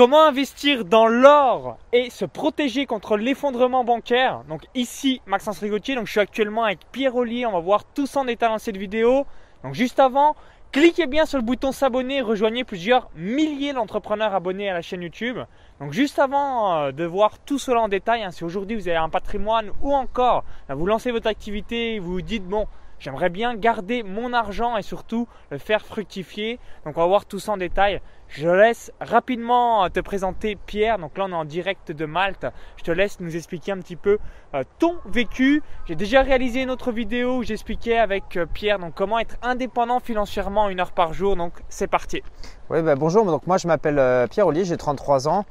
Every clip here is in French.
comment investir dans l'or et se protéger contre l'effondrement bancaire? Donc ici Maxence Rigotier, donc je suis actuellement avec Pierre Ollier, on va voir tout ça en détail dans cette vidéo. Donc juste avant, cliquez bien sur le bouton s'abonner, rejoignez plusieurs milliers d'entrepreneurs abonnés à la chaîne YouTube. Donc juste avant euh, de voir tout cela en détail, hein, si aujourd'hui vous avez un patrimoine ou encore vous lancez votre activité, vous vous dites bon J'aimerais bien garder mon argent et surtout le faire fructifier. Donc on va voir tout ça en détail. Je laisse rapidement euh, te présenter Pierre. Donc là on est en direct de Malte. Je te laisse nous expliquer un petit peu euh, ton vécu. J'ai déjà réalisé une autre vidéo où j'expliquais avec euh, Pierre donc comment être indépendant financièrement une heure par jour. Donc c'est parti. Oui, bah, bonjour. Donc moi je m'appelle Pierre Ollier, j'ai 33 ans.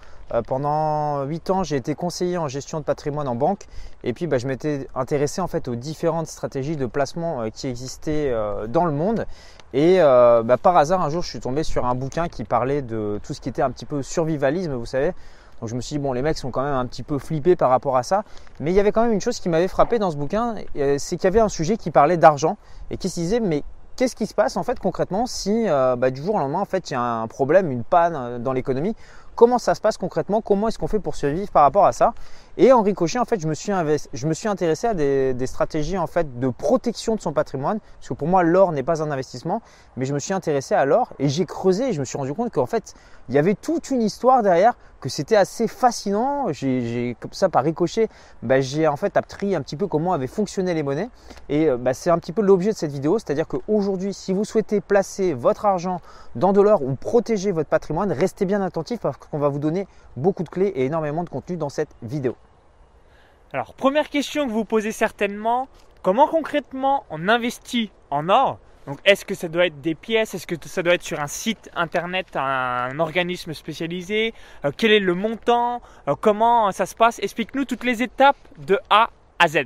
Pendant 8 ans, j'ai été conseiller en gestion de patrimoine en banque et puis bah, je m'étais intéressé en fait aux différentes stratégies de placement qui existaient dans le monde. Et bah, par hasard, un jour, je suis tombé sur un bouquin qui parlait de tout ce qui était un petit peu survivalisme, vous savez. Donc je me suis dit, bon, les mecs sont quand même un petit peu flippés par rapport à ça. Mais il y avait quand même une chose qui m'avait frappé dans ce bouquin, c'est qu'il y avait un sujet qui parlait d'argent et qui se disait, mais qu'est-ce qui se passe en fait concrètement si bah, du jour au lendemain en fait il y a un problème, une panne dans l'économie? Comment ça se passe concrètement, comment est-ce qu'on fait pour survivre par rapport à ça? Et en ricochet, en fait, je me suis, je me suis intéressé à des, stratégies en fait de protection de son patrimoine, parce que pour moi, l'or n'est pas un investissement, mais je me suis intéressé à l'or et j'ai creusé et je me suis rendu compte qu'en fait, il y avait toute une histoire derrière, que c'était assez fascinant. J'ai comme ça par ricochet, bah, j'ai en fait appris un petit peu comment avaient fonctionné les monnaies et euh, bah, c'est un petit peu l'objet de cette vidéo, c'est-à-dire qu'aujourd'hui, si vous souhaitez placer votre argent dans de l'or ou protéger votre patrimoine, restez bien attentif parce qu'on va vous donner beaucoup de clés et énormément de contenu dans cette vidéo. Alors, première question que vous posez certainement, comment concrètement on investit en or? Donc, est-ce que ça doit être des pièces? Est-ce que ça doit être sur un site internet, un organisme spécialisé? Euh, Quel est le montant? Euh, Comment ça se passe? Explique-nous toutes les étapes de A à Z.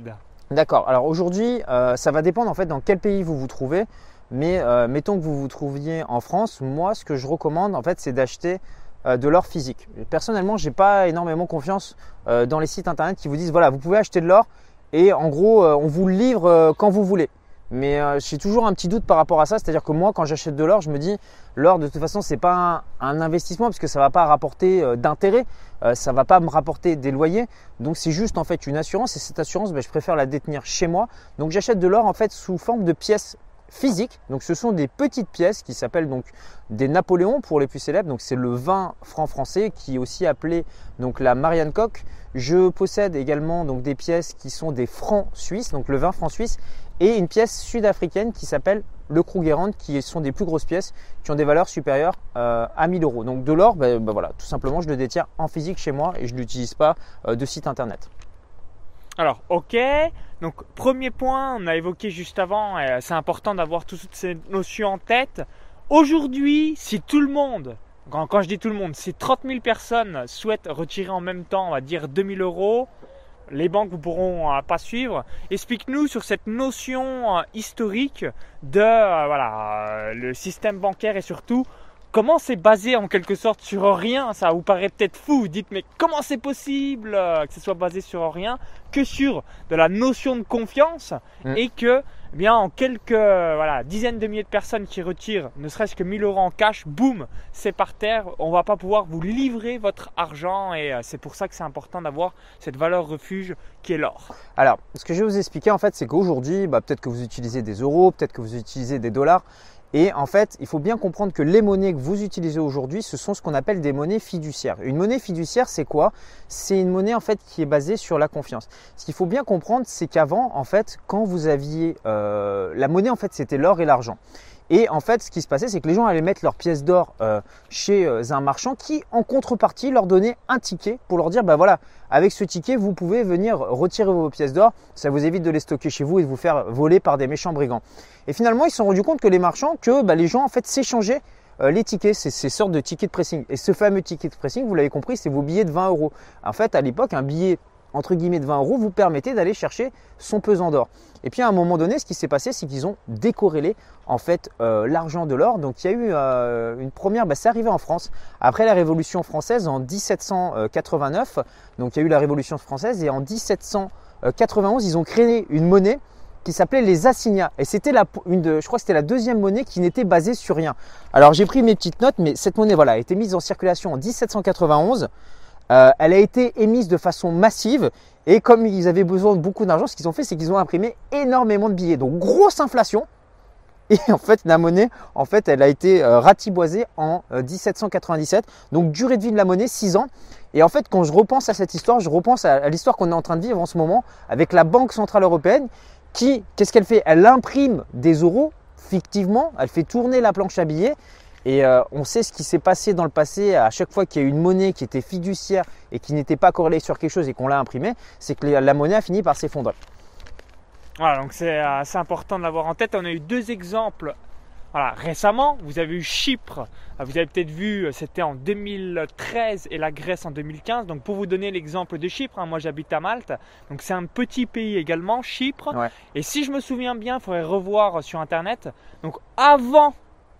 D'accord. Alors aujourd'hui, euh, ça va dépendre en fait dans quel pays vous vous trouvez. Mais mettons que vous vous trouviez en France, moi, ce que je recommande en fait, c'est d'acheter de l'or physique. Personnellement, j'ai pas énormément confiance euh, dans les sites internet qui vous disent voilà, vous pouvez acheter de l'or et en gros, euh, on vous le livre quand vous voulez. Mais j'ai toujours un petit doute par rapport à ça, c'est-à-dire que moi, quand j'achète de l'or, je me dis l'or de toute façon, c'est pas un, investissement parce que ça va pas rapporter d'intérêt, ça va pas me rapporter des loyers, donc c'est juste en fait une assurance et cette assurance, ben, je préfère la détenir chez moi. Donc j'achète de l'or en fait sous forme de pièces physique. Donc ce sont des petites pièces qui s'appellent donc des Napoléons pour les plus célèbres. Donc c'est le 20 franc français qui est aussi appelé donc la Marianne Coque. Je possède également donc des pièces qui sont des francs suisses, donc le 20 franc suisse, et une pièce sud-africaine qui s'appelle le Krugerrand, qui sont des plus grosses pièces qui ont des valeurs supérieures euh, à 1000 euros. Donc de l'or, ben, ben voilà, tout simplement, je le détiens en physique chez moi et je n'utilise pas euh, de site internet. Alors, ok. Donc, premier point, on a évoqué juste avant, c'est important d'avoir toutes ces notions en tête. Aujourd'hui, si tout le monde, quand, je dis tout le monde, si 30 000 personnes souhaitent retirer en même temps, on va dire 2000 euros, les banques ne pourront euh, pas suivre. Explique-nous sur cette notion euh, historique de euh, voilà, le système bancaire et surtout comment c'est basé en quelque sorte sur rien Ça vous paraît peut-être fou. Vous dites, mais comment c'est possible euh, que ce soit basé sur rien que sur de la notion de confiance mm. et que, eh bien, en quelques voilà, dizaines de milliers de personnes qui retirent ne serait-ce que 1000 euros en cash, boum, c'est par terre. On va pas pouvoir vous livrer votre argent et euh, c'est pour ça que c'est important d'avoir cette valeur refuge qui est l'or. Alors, ce que je vais vous expliquer en fait, c'est qu'aujourd'hui, bah, peut-être que vous utilisez des euros, peut-être que vous utilisez des dollars. Et en fait, il faut bien comprendre que les monnaies que vous utilisez aujourd'hui, ce sont ce qu'on appelle des monnaies fiduciaires. Une monnaie fiduciaire, c'est quoi? C'est une monnaie en fait qui est basée sur la confiance. Ce qu'il faut bien comprendre, c'est qu'avant, en fait, quand vous aviez euh, la monnaie, en fait, c'était l'or et l'argent. Et en fait, ce qui se passait, c'est que les gens allaient mettre leurs pièces d'or euh, chez euh, un marchand qui, en contrepartie, leur donnait un ticket pour leur dire, bah voilà, avec ce ticket, vous pouvez venir retirer vos pièces d'or. Ça vous évite de les stocker chez vous et de vous faire voler par des méchants brigands. Et finalement, ils se sont rendus compte que les marchands, que bah, les gens en fait s'échangeaient euh, les tickets, c'est ces sortes de tickets de pressing. Et ce fameux ticket de pressing, vous l'avez compris, c'est vos billets de 20 euros. En fait, à l'époque, un billet entre guillemets de 20 euros vous permettait d'aller chercher son pesant d'or. Et puis à un moment donné, ce qui s'est passé, c'est qu'ils ont décorrélé en fait euh, l'argent de l'or. Donc il y a eu euh, une première, bah, c'est arrivé en France après la Révolution française en 1789. Donc il y a eu la Révolution française et en 1791, ils ont créé une monnaie qui s'appelait les assignats. Et c'était la, c'était la deuxième monnaie qui n'était basée sur rien. Alors j'ai pris mes petites notes, mais cette monnaie voilà, a été mise en circulation en 1791. Euh, elle a été émise de façon massive et comme ils avaient besoin de beaucoup d'argent, ce qu'ils ont fait, c'est qu'ils ont imprimé énormément de billets. Donc grosse inflation. Et en fait, la monnaie, elle a été euh, ratiboisée en 1797. Euh, Donc durée de vie de la monnaie, 6 ans. Et en fait, quand je repense à cette histoire, je repense à, l'histoire qu'on est en train de vivre en ce moment avec la Banque Centrale Européenne qui, qu'est-ce qu'elle fait? Elle imprime des euros fictivement, elle fait tourner la planche à billets. Et euh, on sait ce qui s'est passé dans le passé à chaque fois qu'il y a eu une monnaie qui était fiduciaire et qui n'était pas corrélée sur quelque chose et qu'on l'a imprimée, c'est que la monnaie a fini par s'effondrer. Voilà, donc c'est assez important de l'avoir en tête. On a eu deux exemples voilà, récemment, vous avez eu Chypre, vous avez peut-être vu, c'était en 2013 et la Grèce en 2015. Donc pour vous donner l'exemple de Chypre, hein, moi j'habite à Malte, donc c'est un petit pays également, Chypre. Et si je me souviens bien, il faudrait revoir sur Internet. Donc avant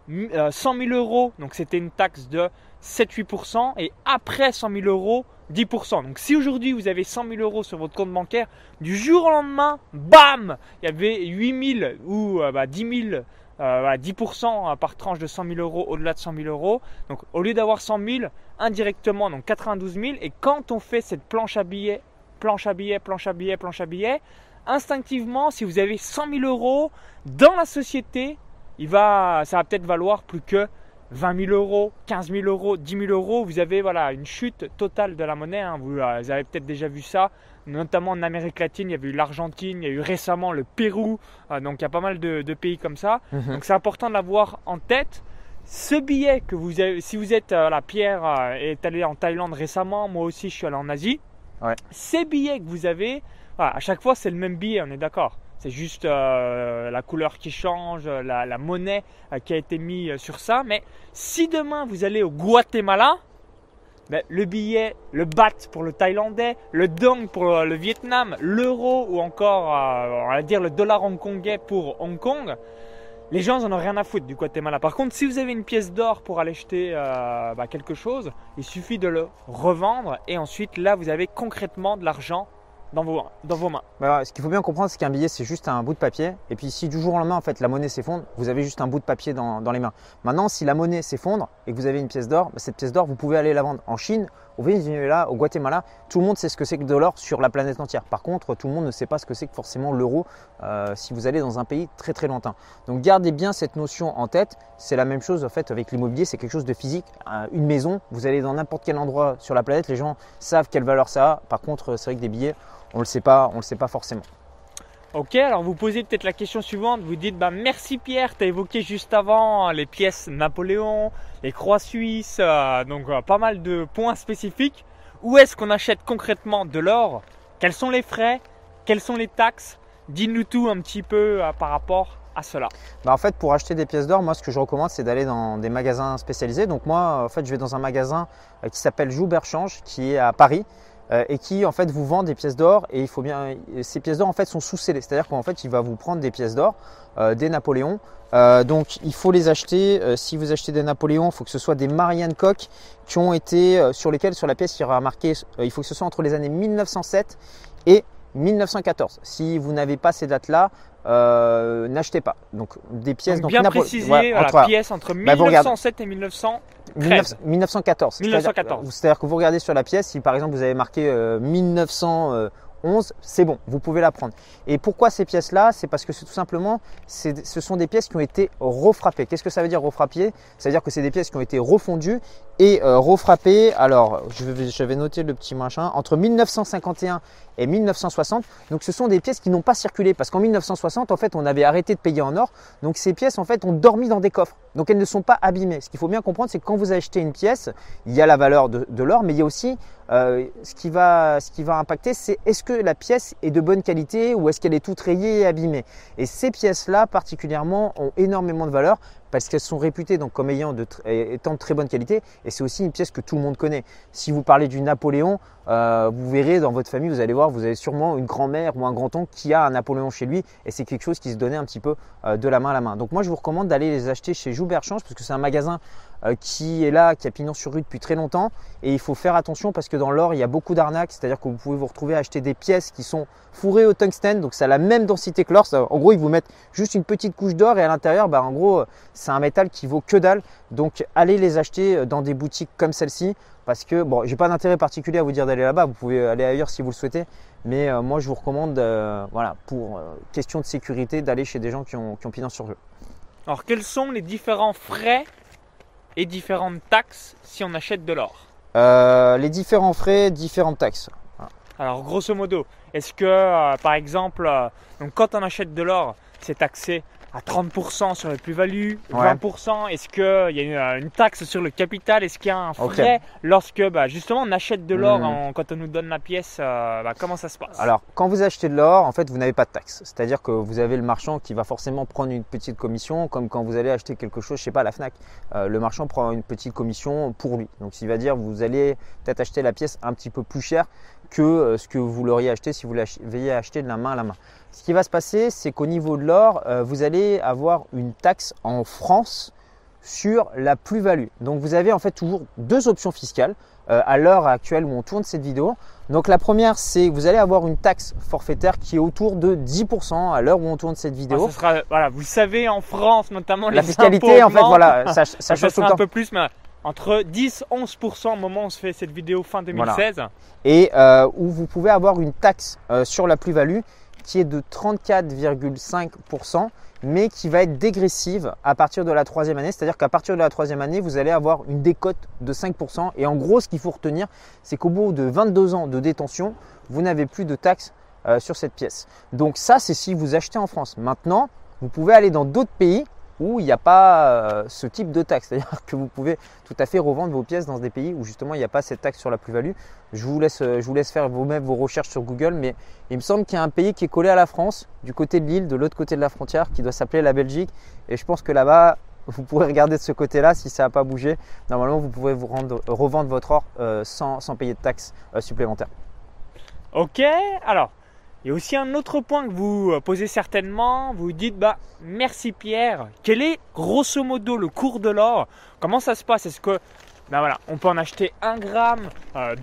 100 000 euh, euros, donc c'était une taxe de 7-8%, et après 100 000 euros, 10%. Donc si aujourd'hui vous avez 100 000 euros sur votre compte bancaire, du jour au lendemain, bam, il y avait 8 000 ou euh, bah, 10 000 10% euh, par tranche de 100 000 euros au-delà de 100 000 euros. Donc au lieu d'avoir 100 000, indirectement, donc 92 000. Et quand on fait cette planche à billets, planche à billets, planche à billets, planche à billets, instinctivement, si vous avez 100 000 euros dans la société, il va, ça va peut-être valoir plus que 20 000 euros, 15 000 euros, 10 000 euros, vous avez voilà, une chute totale de la monnaie. Hein. Vous, euh, vous, avez peut-être déjà vu ça, notamment en Amérique latine. Il y a eu l'Argentine, il y a eu récemment le Pérou. Euh, donc il y a pas mal de, pays comme ça. Mhm. Donc c'est important de l'avoir en tête. Ce billet que vous avez, si vous êtes, euh, la Pierre est allé en Thaïlande récemment, moi aussi je suis allé en Asie. Ces billets que vous avez, à chaque fois c'est le même billet, on est d'accord. C'est juste euh, la couleur qui change, la, monnaie euh, qui a été mise sur ça. Mais si demain vous allez au Guatemala, ben, le billet, le baht pour le thaïlandais, le dong pour le Vietnam, l'euro ou encore, euh, on va dire, le dollar hongkongais pour Hong Kong, les gens n'en ont rien à foutre du Guatemala. Par contre, si vous avez une pièce d'or pour aller acheter ben, quelque chose, il suffit de le revendre et ensuite là, vous avez concrètement de l'argent dans vos, dans vos mains. Bah, ce qu'il faut bien comprendre, c'est qu'un billet, c'est juste un bout de papier. Et puis, si du jour au lendemain, en fait, la monnaie s'effondre, vous avez juste un bout de papier dans, les mains. Maintenant, si la monnaie s'effondre et que vous avez une pièce d'or, bah, cette pièce d'or, vous pouvez aller la vendre en Chine, au Venezuela, au Guatemala. Tout le monde sait ce que c'est que de l'or sur la planète entière. Par contre, tout le monde ne sait pas ce que c'est que forcément l'euro euh, si vous allez dans un pays très très lointain. Donc, gardez bien cette notion en tête. C'est la même chose en fait avec l'immobilier, c'est quelque chose de physique. Euh, une maison, vous allez dans n'importe quel endroit sur la planète, les gens savent quelle valeur ça a. Par contre, c'est vrai que des billets, on ne le sait pas, on le sait pas forcément. Ok, alors vous posez peut-être la question suivante, vous dites bah merci Pierre, tu as évoqué juste avant les pièces Napoléon, les croix suisses, euh, donc euh, pas mal de points spécifiques. Où est-ce qu'on achète concrètement de l'or? Quels sont les frais? Quelles sont les taxes? Dis-nous tout un petit peu euh, par rapport à cela. Bah en fait, pour acheter des pièces d'or, moi ce que je recommande c'est d'aller dans des magasins spécialisés. Donc moi, en fait, je vais dans un magasin qui s'appelle Joubert Change, qui est à Paris. Euh, et qui en fait vous vend des pièces d'or. Et il faut bien ces pièces d'or en fait sont sous scellées c'est à dire qu'en fait il va vous prendre des pièces d'or euh, des Napoléons. Euh, donc il faut les acheter. Si vous achetez des Napoléons il faut que ce soit des Marianne Koch qui ont été sur lesquels sur la pièce il y aura marqué il faut que ce soit entre les années 1907 et 1914 si vous n'avez pas ces dates là n'achetez pas. Donc des pièces donc, bien préciser la pièce entre 1907 bah, et 1900 1914. 1914. C'est-à-dire que vous regardez sur la pièce, si par exemple vous avez marqué 1900 11, c'est bon, vous pouvez la prendre. Et pourquoi ces pièces-là? C'est parce que tout simplement, ce sont des pièces qui ont été refrappées. Qu'est-ce que ça veut dire refrappées Ça veut dire que c'est des pièces qui ont été refondues et euh, refrappées. Alors, je vais, je vais, noter le petit machin. Entre 1951 et 1960. Donc, ce sont des pièces qui n'ont pas circulé parce qu'en 1960, en fait, on avait arrêté de payer en or. Donc, ces pièces, en fait, ont dormi dans des coffres. Donc, elles ne sont pas abîmées. Ce qu'il faut bien comprendre, c'est que quand vous achetez une pièce, il y a la valeur de, l'or, mais il y a aussi euh, ce, qui va, ce qui va impacter, c'est est-ce que la pièce est de bonne qualité ou est-ce qu'elle est toute rayée et abîmée. Et ces pièces-là, particulièrement, ont énormément de valeur parce qu'elles sont réputées donc comme ayant de, étant de très bonne qualité et c'est aussi une pièce que tout le monde connaît. Si vous parlez du Napoléon, euh, vous verrez dans votre famille, vous allez voir, vous avez sûrement une grand-mère ou un grand-oncle qui a un Napoléon chez lui et c'est quelque chose qui se donnait un petit peu euh, de la main à la main. Donc moi je vous recommande d'aller les acheter chez Joubert Change parce que c'est un magasin qui est là, qui a pignon sur rue depuis très longtemps. Et il faut faire attention parce que dans l'or, il y a beaucoup d'arnaques. C'est-à-dire que vous pouvez vous retrouver à acheter des pièces qui sont fourrées au tungstène. Donc ça a la même densité que l'or. En gros, ils vous mettent juste une petite couche d'or et à l'intérieur, bah, en gros, c'est un métal qui vaut que dalle. Donc allez les acheter dans des boutiques comme celle-ci parce que bon, j'ai pas d'intérêt particulier à vous dire d'aller là-bas. Vous pouvez aller ailleurs si vous le souhaitez, mais euh, moi je vous recommande, euh, voilà, pour euh, question de sécurité, d'aller chez des gens qui ont, qui ont pignon sur jeu. Alors quels sont les différents frais et différentes taxes si on achète de l'or Les différents frais, différentes taxes. Alors grosso modo, est-ce que par exemple, donc, quand on achète de l'or, c'est taxé à 30% sur la plus-value, 20%. Est-ce qu'il y a une, taxe sur le capital Est-ce qu'il y a un frais lorsque bah, justement on achète de l'or hmm. quand on nous donne la pièce euh, bah, Comment ça se passe? Alors, quand vous achetez de l'or, en fait, vous n'avez pas de taxe. C'est-à-dire que vous avez le marchand qui va forcément prendre une petite commission, comme quand vous allez acheter quelque chose, je sais pas, à la Fnac. Euh, le marchand prend une petite commission pour lui. Donc, il va dire, vous allez peut-être acheter la pièce un petit peu plus cher que euh, ce que vous l'auriez acheté si vous l'aviez acheté de la main à la main. Ce qui va se passer, c'est qu'au niveau de l'or, euh, vous allez avoir une taxe en France sur la plus-value. Donc vous avez en fait toujours deux options fiscales euh, à l'heure actuelle où on tourne cette vidéo. Donc la première, c'est que vous allez avoir une taxe forfaitaire qui est autour de 10% à l'heure où on tourne cette vidéo. Ah, voilà, vous savez en France notamment la fiscalité en fait voilà, ça, ça, change tout le temps. un peu plus mais entre 10 11% au moment où on se fait cette vidéo fin 2016 et euh, où vous pouvez avoir une taxe sur la plus-value qui est de 34,5%, mais qui va être dégressive à partir de la troisième année. C'est-à-dire qu'à partir de la troisième année, vous allez avoir une décote de 5%. Et en gros, ce qu'il faut retenir, c'est qu'au bout de 22 ans de détention, vous n'avez plus de taxes euh, sur cette pièce. Donc ça, c'est si vous achetez en France. Maintenant, vous pouvez aller dans d'autres pays où il n'y a pas euh, ce type de taxe. C'est-à-dire que vous pouvez tout à fait revendre vos pièces dans des pays où justement il n'y a pas cette taxe sur la plus-value. Je vous laisse, euh, je vous laisse faire vous-même vos recherches sur Google, mais il me semble qu'il y a un pays qui est collé à la France, du côté de l'île, de l'autre côté de la frontière, qui doit s'appeler la Belgique. Et je pense que là-bas, vous pourrez regarder de ce côté-là si ça n'a pas bougé. Normalement, vous pouvez vous rendre, revendre votre or euh, sans, sans, payer de taxes supplémentaires. Ok, alors il y a aussi un autre point que vous euh, posez certainement, vous dites bah merci Pierre, quel est grosso modo le cours de l'or? Comment ça se passe? Est-ce que ben voilà, on peut en acheter 1 gramme,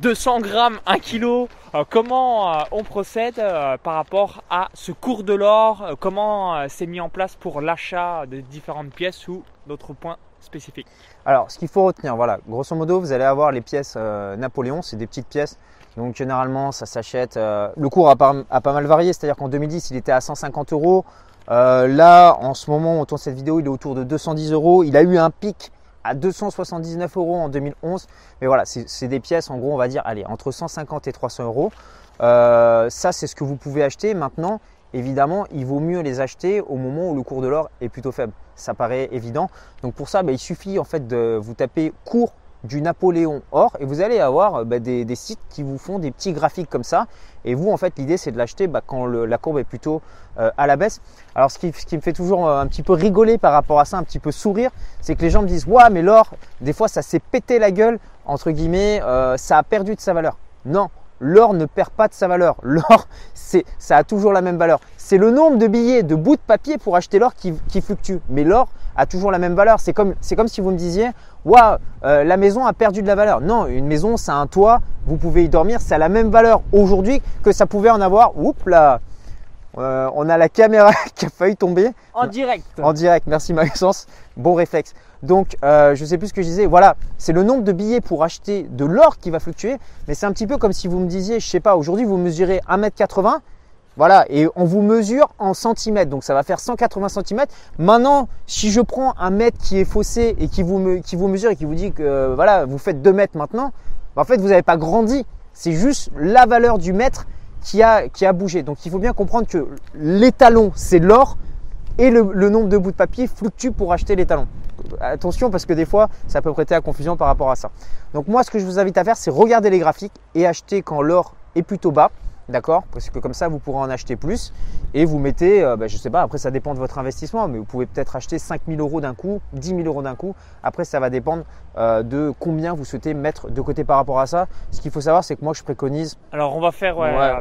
200 euh, grammes, 1 kilo? Euh, Comment on procède par rapport à ce cours de l'or? Comment c'est mis en place pour l'achat de différentes pièces? Ou d'autres points spécifiques Alors, ce qu'il faut retenir, voilà, grosso modo, vous allez avoir les pièces Napoléon, c'est des petites pièces donc généralement, ça s'achète. Euh, le cours a pas, mal varié, c'est-à-dire qu'en 2010, il était à 150 euros. Euh, là, en ce moment, on tourne cette vidéo, il est autour de 210 euros. Il a eu un pic à 279 euros en 2011. Mais voilà, c'est des pièces, en gros, on va dire, allez, entre 150 et 300 euros. Euh, ça, c'est ce que vous pouvez acheter. Maintenant, évidemment, il vaut mieux les acheter au moment où le cours de l'or est plutôt faible. Ça paraît évident. Donc pour ça, bah, il suffit en fait de vous taper cours du Napoléon or et vous allez avoir euh, bah, des, sites qui vous font des petits graphiques comme ça et vous en fait l'idée c'est de l'acheter bah, quand la courbe est plutôt euh, à la baisse alors ce qui, me fait toujours euh, un petit peu rigoler par rapport à ça un petit peu sourire c'est que les gens me disent ouais mais l'or des fois ça s'est pété la gueule entre guillemets ça a perdu de sa valeur non l'or ne perd pas de sa valeur. L'or, c'est, ça a toujours la même valeur. C'est le nombre de billets, de bouts de papier pour acheter l'or qui, fluctue. Mais l'or a toujours la même valeur. C'est comme, c'est comme si vous me disiez, waouh, la maison a perdu de la valeur. Non, une maison, c'est un toit, vous pouvez y dormir, ça a la même valeur aujourd'hui que ça pouvait en avoir. Oups là, euh, on a la caméra qui a failli tomber. En direct. En direct, merci Maxence. Bon réflexe. Donc, euh, je ne sais plus ce que je disais. Voilà, c'est le nombre de billets pour acheter de l'or qui va fluctuer. Mais c'est un petit peu comme si vous me disiez, je sais pas, aujourd'hui vous mesurez 1m80. Voilà, et on vous mesure en centimètres. Donc ça va faire 180 cm. Maintenant, si je prends un mètre qui est faussé et qui vous, qui vous mesure et qui vous dit que euh, voilà, vous faites 2 mètres maintenant, en fait, vous n'avez pas grandi. C'est juste la valeur du mètre qui a, qui a bougé. Donc il faut bien comprendre que l'étalon, c'est l'or et le, nombre de bouts de papier fluctue pour acheter l'étalon. Attention parce que des fois, ça peut prêter à confusion par rapport à ça. Donc moi, ce que je vous invite à faire, c'est regarder les graphiques et acheter quand l'or est plutôt bas. D'accord? Parce que comme ça, vous pourrez en acheter plus. Et vous mettez, euh, bah, je ne sais pas, après ça dépend de votre investissement, mais vous pouvez peut-être acheter 5 000 euros d'un coup, 10 000 euros d'un coup. Après, ça va dépendre euh, de combien vous souhaitez mettre de côté par rapport à ça. Ce qu'il faut savoir, c'est que moi, je préconise. Alors, on va faire,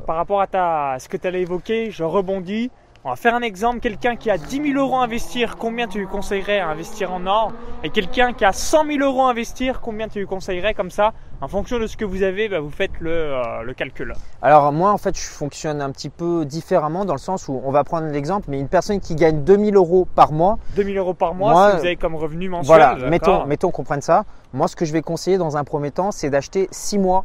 par rapport à ta, ce que tu allais évoquer, je rebondis. On va faire un exemple. Quelqu'un qui a 10 000 euros à investir, combien tu lui conseillerais à investir en or? Et quelqu'un qui a 100 000 euros à investir, combien tu lui conseillerais comme ça? En fonction de ce que vous avez, bah, vous faites le, euh, le, calcul. Alors moi, en fait, je fonctionne un petit peu différemment dans le sens où on va prendre l'exemple, mais une personne qui gagne 2 000 euros par mois. 2 000 euros par mois, si vous avez comme revenu mensuel. Voilà, mettons, mettons qu'on prenne ça. Moi, ce que je vais conseiller dans un premier temps, c'est d'acheter 6 mois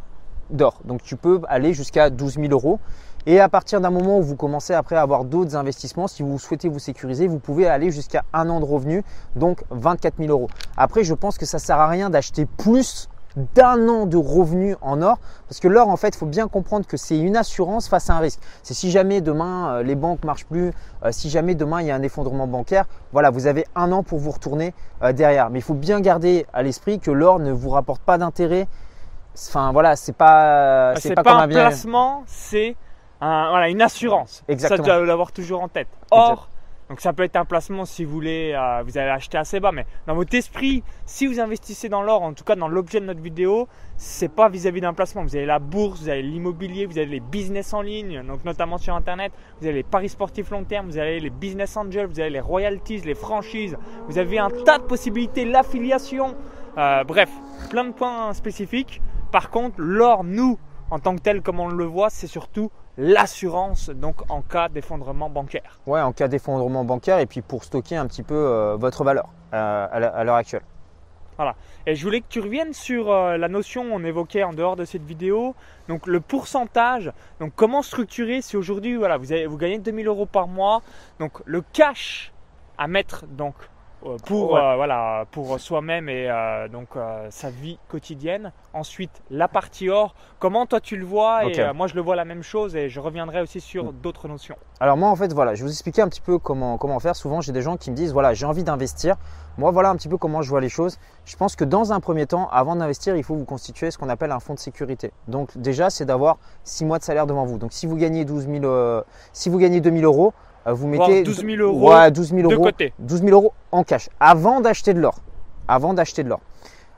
d'or. Donc tu peux aller jusqu'à 12 000 euros. Et à partir d'un moment où vous commencez après à avoir d'autres investissements, si vous souhaitez vous sécuriser, vous pouvez aller jusqu'à un an de revenus, donc 24 000 euros. Après, je pense que ça sert à rien d'acheter plus d'un an de revenus en or parce que l'or en fait il faut bien comprendre que c'est une assurance face à un risque. C'est si jamais demain euh, les banques marchent plus euh, si jamais demain il y a un effondrement bancaire voilà vous avez un an pour vous retourner euh, derrière. Mais il faut bien garder à l'esprit que l'or ne vous rapporte pas d'intérêt. Enfin voilà c'est pas c'est pas, comme un placement c'est voilà, une assurance. Exactement. Ça, tu dois l'avoir toujours en tête. Or, donc ça peut être un placement si vous voulez, euh, vous allez acheter assez bas, mais dans votre esprit, si vous investissez dans l'or, en tout cas dans l'objet de notre vidéo, c'est pas vis-à-vis d'un placement. Vous avez la bourse, vous avez l'immobilier, vous avez les business en ligne, donc notamment sur internet, vous avez les paris sportifs long terme, vous avez les business angels, vous avez les royalties, les franchises, vous avez un tas de possibilités, l'affiliation, euh, bref, plein de points spécifiques. Par contre, l'or, nous, en tant que tel, comme on le voit, c'est surtout l'assurance donc en cas d'effondrement bancaire. Ouais, en cas d'effondrement bancaire et puis pour stocker un petit peu euh, votre valeur euh, à l'heure actuelle. Voilà. Et je voulais que tu reviennes sur euh, la notion qu'on évoquait en dehors de cette vidéo. Donc le pourcentage. Donc comment structurer si aujourd'hui voilà vous, avez, vous gagnez 2000 euros par mois. Donc le cash à mettre donc euh, pour, euh, voilà, pour soi-même et euh, donc sa vie quotidienne. Ensuite, la partie or. Comment toi tu le vois Et moi je le vois la même chose et je reviendrai aussi sur mm. d'autres notions. Alors moi en fait voilà, je vais vous expliquer un petit peu comment, comment faire. Souvent j'ai des gens qui me disent voilà j'ai envie d'investir. Moi voilà un petit peu comment je vois les choses. Je pense que dans un premier temps, avant d'investir, il faut vous constituer ce qu'on appelle un fonds de sécurité. Donc déjà c'est d'avoir 6 mois de salaire devant vous. Donc si vous gagnez 12 000, si vous gagnez 2000 euros, euh, vous mettez 12 000 euros, ouais, 12 000 euros, de côté. 12 000 euros en cash avant d'acheter de l'or. Avant d'acheter de l'or.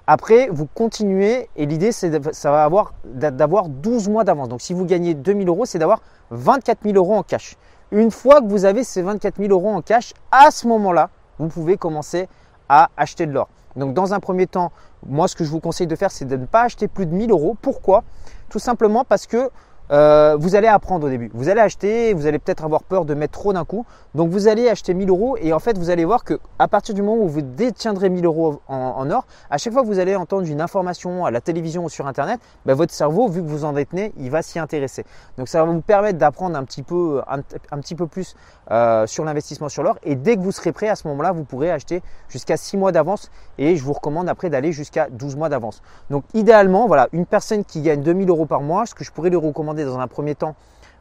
Après, vous continuez et l'idée, c'est ça va avoir d'avoir 12 mois d'avance. Donc, si vous gagnez 2 000 euros, c'est d'avoir 24 000 euros en cash. Une fois que vous avez ces 24 000 euros en cash, à ce moment-là, vous pouvez commencer à acheter de l'or. Donc, dans un premier temps, moi, ce que je vous conseille de faire, c'est de ne pas acheter plus de 1000 euros. Pourquoi? Tout simplement parce que euh, vous allez apprendre au début. Vous allez acheter, vous allez peut-être avoir peur de mettre trop d'un coup. Donc vous allez acheter 1000 euros et en fait vous allez voir que à partir du moment où vous détiendrez 1000 euros en, or, à chaque fois que vous allez entendre une information à la télévision ou sur internet, ben, votre cerveau, vu que vous en détenez, il va s'y intéresser. Donc ça va vous permettre d'apprendre un petit peu, un, petit peu plus euh, sur l'investissement sur l'or. Et dès que vous serez prêt, à ce moment-là, vous pourrez acheter jusqu'à 6 mois d'avance et je vous recommande après d'aller jusqu'à 12 mois d'avance. Donc idéalement, voilà, une personne qui gagne 2000 euros par mois, ce que je pourrais lui recommander dans un premier temps,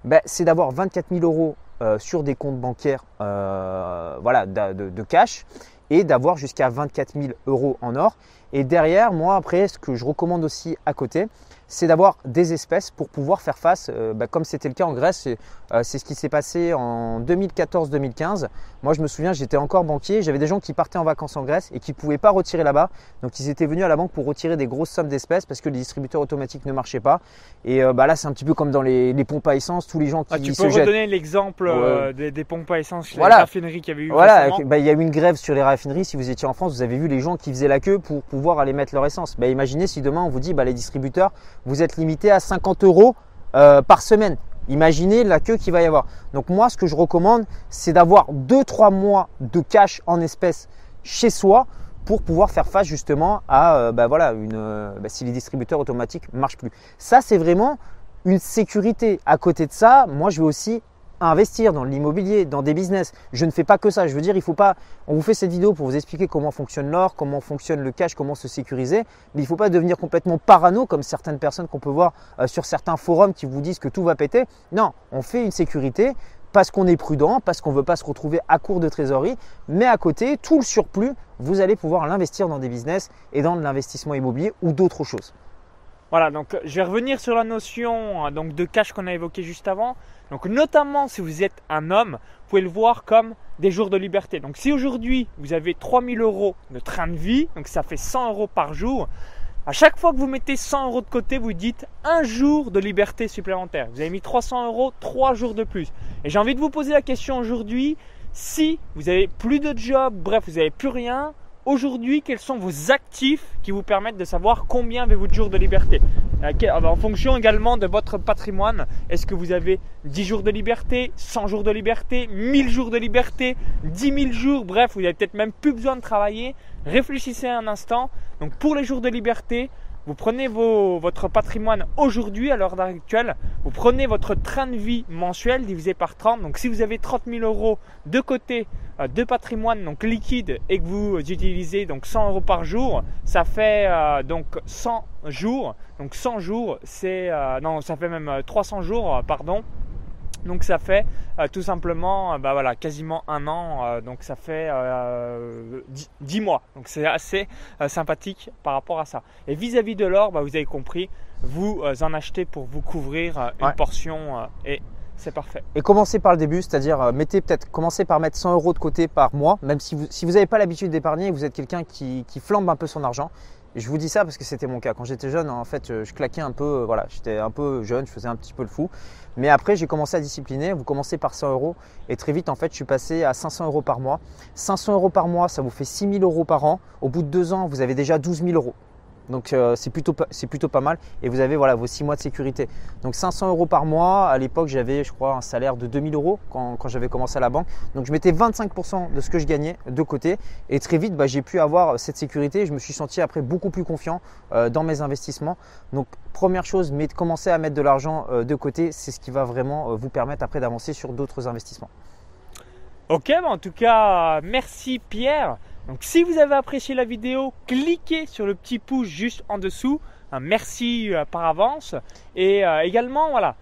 ben, c'est d'avoir 24 000 euros euh, sur des comptes bancaires euh, voilà, de, cash et d'avoir jusqu'à 24 000 euros en or. Et derrière, moi, après, ce que je recommande aussi à côté, c'est d'avoir des espèces pour pouvoir faire face, euh, bah, comme c'était le cas en Grèce, euh, c'est ce qui s'est passé en 2014-2015. Moi je me souviens, j'étais encore banquier, j'avais des gens qui partaient en vacances en Grèce et qui ne pouvaient pas retirer là-bas. Donc ils étaient venus à la banque pour retirer des grosses sommes d'espèces parce que les distributeurs automatiques ne marchaient pas. Et euh, bah, là c'est un petit peu comme dans les, pompes à essence, tous les gens ah, qui ah, tu peux redonner l'exemple des, pompes à essence les raffineries qu'il y avait eu Voilà, bah, il y a eu une grève sur les raffineries. Si vous étiez en France, vous avez vu les gens qui faisaient la queue pour pouvoir aller mettre leur essence. imaginez si demain on vous dit les distributeurs vous êtes limité à 50 euros euh, par semaine. Imaginez la queue qu'il va y avoir. Donc moi, ce que je recommande, c'est d'avoir 2-3 mois de cash en espèces chez soi pour pouvoir faire face justement à euh, bah voilà, une, euh, bah, si les distributeurs automatiques marchent plus. Ça, c'est vraiment une sécurité. À côté de ça, moi, je vais aussi investir dans l'immobilier, dans des business. Je ne fais pas que ça. Je veux dire, il faut pas. On vous fait cette vidéo pour vous expliquer comment fonctionne l'or, comment fonctionne le cash, comment se sécuriser. Mais il ne faut pas devenir complètement parano comme certaines personnes qu'on peut voir euh, sur certains forums qui vous disent que tout va péter. Non, on fait une sécurité parce qu'on est prudent, parce qu'on ne veut pas se retrouver à court de trésorerie. Mais à côté, tout le surplus, vous allez pouvoir l'investir dans des business et dans l'investissement immobilier ou d'autres choses. Voilà, donc je vais revenir sur la notion euh, donc, de cash qu'on a évoqué juste avant. Donc notamment si vous êtes un homme, vous pouvez le voir comme des jours de liberté. Donc si aujourd'hui vous avez 3000 euros de train de vie, donc ça fait 100 euros par jour, À chaque fois que vous mettez 100 euros de côté, vous dites un jour de liberté supplémentaire. Vous avez mis 300 euros, 3 jours de plus. Et j'ai envie de vous poser la question aujourd'hui, si vous avez plus de job, bref, vous n'avez plus rien, aujourd'hui, quels sont vos actifs qui vous permettent de savoir combien avez-vous de jours de liberté euh, En fonction également de votre patrimoine, est-ce que vous avez 10 jours de liberté, 100 jours de liberté, 1000 jours de liberté, 10 000 jours, bref, vous n'avez peut-être même plus besoin de travailler. Réfléchissez un instant. Donc pour les jours de liberté, vous prenez votre patrimoine aujourd'hui à l'heure actuelle, vous prenez votre train de vie mensuel divisé par 30. Donc si vous avez 30 000 euros de côté euh, de patrimoine donc liquide et que vous utilisez donc 100 euros par jour, ça fait euh, donc 100 jours. Donc 100 jours, c'est euh, non, ça fait même 300 jours, pardon. Donc ça fait euh, tout simplement euh, bah voilà, quasiment un an, euh, donc ça fait 10, mois. Donc c'est assez sympathique par rapport à ça. Et vis-à-vis de l'or, bah, vous avez compris, vous en achetez pour vous couvrir une portion et c'est parfait. Et commencez par le début, c'est-à-dire mettez peut-être, commencez par mettre 100 euros de côté par mois, même si vous si n'avez pas l'habitude d'épargner, vous êtes quelqu'un qui, qui flambe un peu son argent. je vous dis ça parce que c'était mon cas. Quand j'étais jeune, en fait, je claquais un peu, voilà, j'étais un peu jeune, je faisais un petit peu le fou. Mais après, j'ai commencé à discipliner. Vous commencez par 100 euros et très vite, en fait, je suis passé à 500 euros par mois. 500 euros par mois, ça vous fait 6 000 euros par an. Au bout de deux ans, vous avez déjà 12 000 euros. Donc euh, c'est plutôt, pas mal. Et vous avez voilà, vos 6 mois de sécurité. Donc 500 euros par mois. À l'époque, j'avais, je crois, un salaire de 2000 euros quand, j'avais commencé à la banque. Donc je mettais 25% de ce que je gagnais de côté. Et très vite, bah, j'ai pu avoir cette sécurité. Je me suis senti après beaucoup plus confiant euh, dans mes investissements. Donc première chose, mais commencer à mettre de l'argent euh, de côté, c'est ce qui va vraiment vous permettre après d'avancer sur d'autres investissements. Ok, bah, en tout cas, merci Pierre. Donc si vous avez apprécié la vidéo, cliquez sur le petit pouce juste en dessous. merci euh, par avance. Et euh, également, voilà,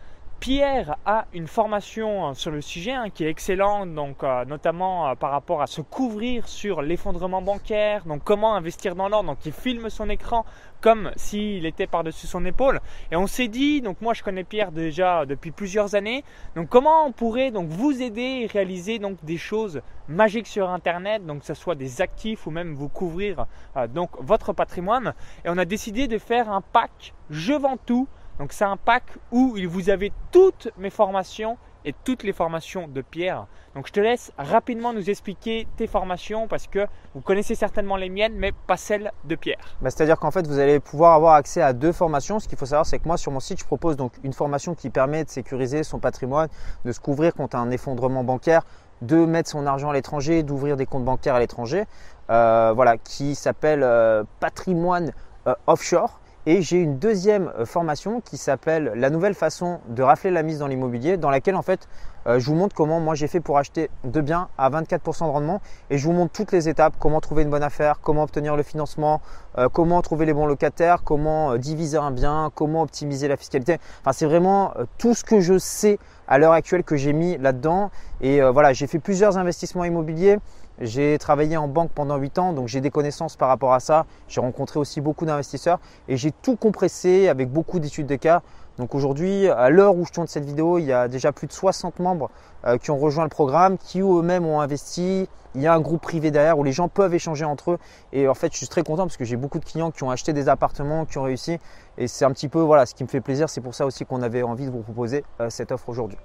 Pierre a une formation euh, sur le sujet hein, qui est excellente, euh, notamment euh, par rapport à se couvrir sur l'effondrement bancaire, donc comment investir dans l'or. Donc il filme son écran comme s'il était par-dessus son épaule. Et on s'est dit, donc moi je connais Pierre déjà depuis plusieurs années, donc comment on pourrait donc vous aider et réaliser donc des choses magiques sur Internet, donc que ce soit des actifs ou même vous couvrir donc votre patrimoine. Et on a décidé de faire un pack Je vends tout donc c'est un pack où vous avez toutes mes formations et toutes les formations de Pierre. Donc je te laisse rapidement nous expliquer tes formations parce que vous connaissez certainement les miennes mais pas celles de Pierre. Bah, c'est-à-dire qu'en fait vous allez pouvoir avoir accès à deux formations. Ce qu'il faut savoir c'est que moi sur mon site je propose donc une formation qui permet de sécuriser son patrimoine, de se couvrir contre un effondrement bancaire, de mettre son argent à l'étranger, d'ouvrir des comptes bancaires à l'étranger. Euh, voilà, qui s'appelle euh, patrimoine euh, offshore. Et j'ai une deuxième euh, formation qui s'appelle La nouvelle façon de rafler la mise dans l'immobilier, dans laquelle en fait euh, je vous montre comment moi j'ai fait pour acheter deux biens à 24% de rendement et je vous montre toutes les étapes, comment trouver une bonne affaire, comment obtenir le financement, euh, comment trouver les bons locataires, comment diviser un bien, comment optimiser la fiscalité. Enfin c'est vraiment tout ce que je sais à l'heure actuelle que j'ai mis là-dedans. Et voilà, j'ai fait plusieurs investissements immobiliers. J'ai travaillé en banque pendant 8 ans, donc j'ai des connaissances par rapport à ça. J'ai rencontré aussi beaucoup d'investisseurs et j'ai tout compressé avec beaucoup d'études de cas. Donc aujourd'hui, à l'heure où je tourne cette vidéo, il y a déjà plus de 60 membres euh, qui ont rejoint le programme, qui eux-mêmes ont investi. Il y a un groupe privé derrière où les gens peuvent échanger entre eux. Et en fait, je suis très content parce que j'ai beaucoup de clients qui ont acheté des appartements, qui ont réussi. Et c'est un petit peu voilà, ce qui me fait plaisir. C'est pour ça aussi qu'on avait envie de vous proposer euh, cette offre aujourd'hui.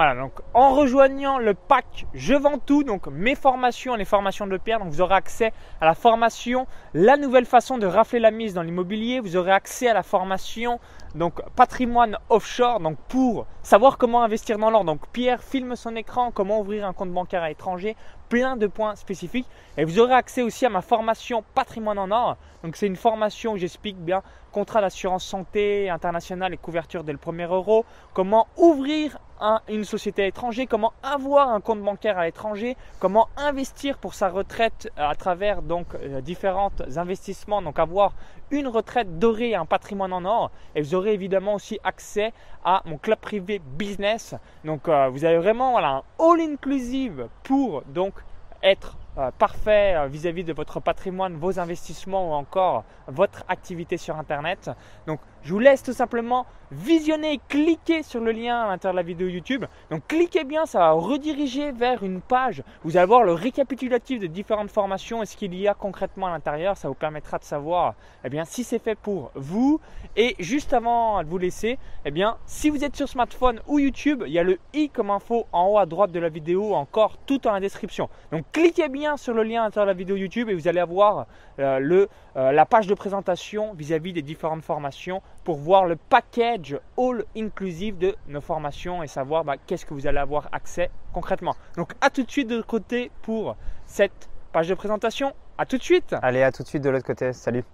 Voilà, donc en rejoignant le pack Je vends tout, donc mes formations, les formations de Pierre, donc vous aurez accès à la formation La nouvelle façon de rafler la mise dans l'immobilier, vous aurez accès à la formation donc patrimoine offshore, donc pour savoir comment investir dans l'or. Donc Pierre filme son écran, comment ouvrir un compte bancaire à l'étranger, plein de points spécifiques. Et vous aurez accès aussi à ma formation patrimoine en or. Donc c'est une formation où j'explique bien contrat d'assurance santé internationale et couverture dès le premier euro, comment ouvrir une société à l'étranger, comment avoir un compte bancaire à l'étranger, comment investir pour sa retraite à travers donc euh, différents investissements, donc avoir une retraite dorée et un patrimoine en or. Et vous aurez évidemment aussi accès à mon club privé business. Donc euh, vous avez vraiment un all inclusive pour donc être euh, parfait euh, vis-à-vis de votre patrimoine, vos investissements ou encore votre activité sur Internet. Donc, je vous laisse tout simplement visionner, cliquer sur le lien à l'intérieur de la vidéo YouTube. Donc, cliquez bien, ça va rediriger vers une page. Vous allez voir le récapitulatif de différentes formations et ce qu'il y a concrètement à l'intérieur. Ça vous permettra de savoir eh bien, si c'est fait pour vous. Et juste avant de vous laisser, eh bien, si vous êtes sur smartphone ou YouTube, il y a le i comme info en haut à droite de la vidéo, encore tout en la description. Donc, cliquez bien sur le lien à l'intérieur de la vidéo YouTube et vous allez avoir euh, le, euh, la page de présentation vis-à-vis des différentes formations pour voir le package all inclusive de nos formations et savoir bah, qu'est-ce que vous allez avoir accès concrètement. Donc à tout de suite de l'autre côté pour cette page de présentation. À tout de suite Allez, à tout de suite de l'autre côté. Salut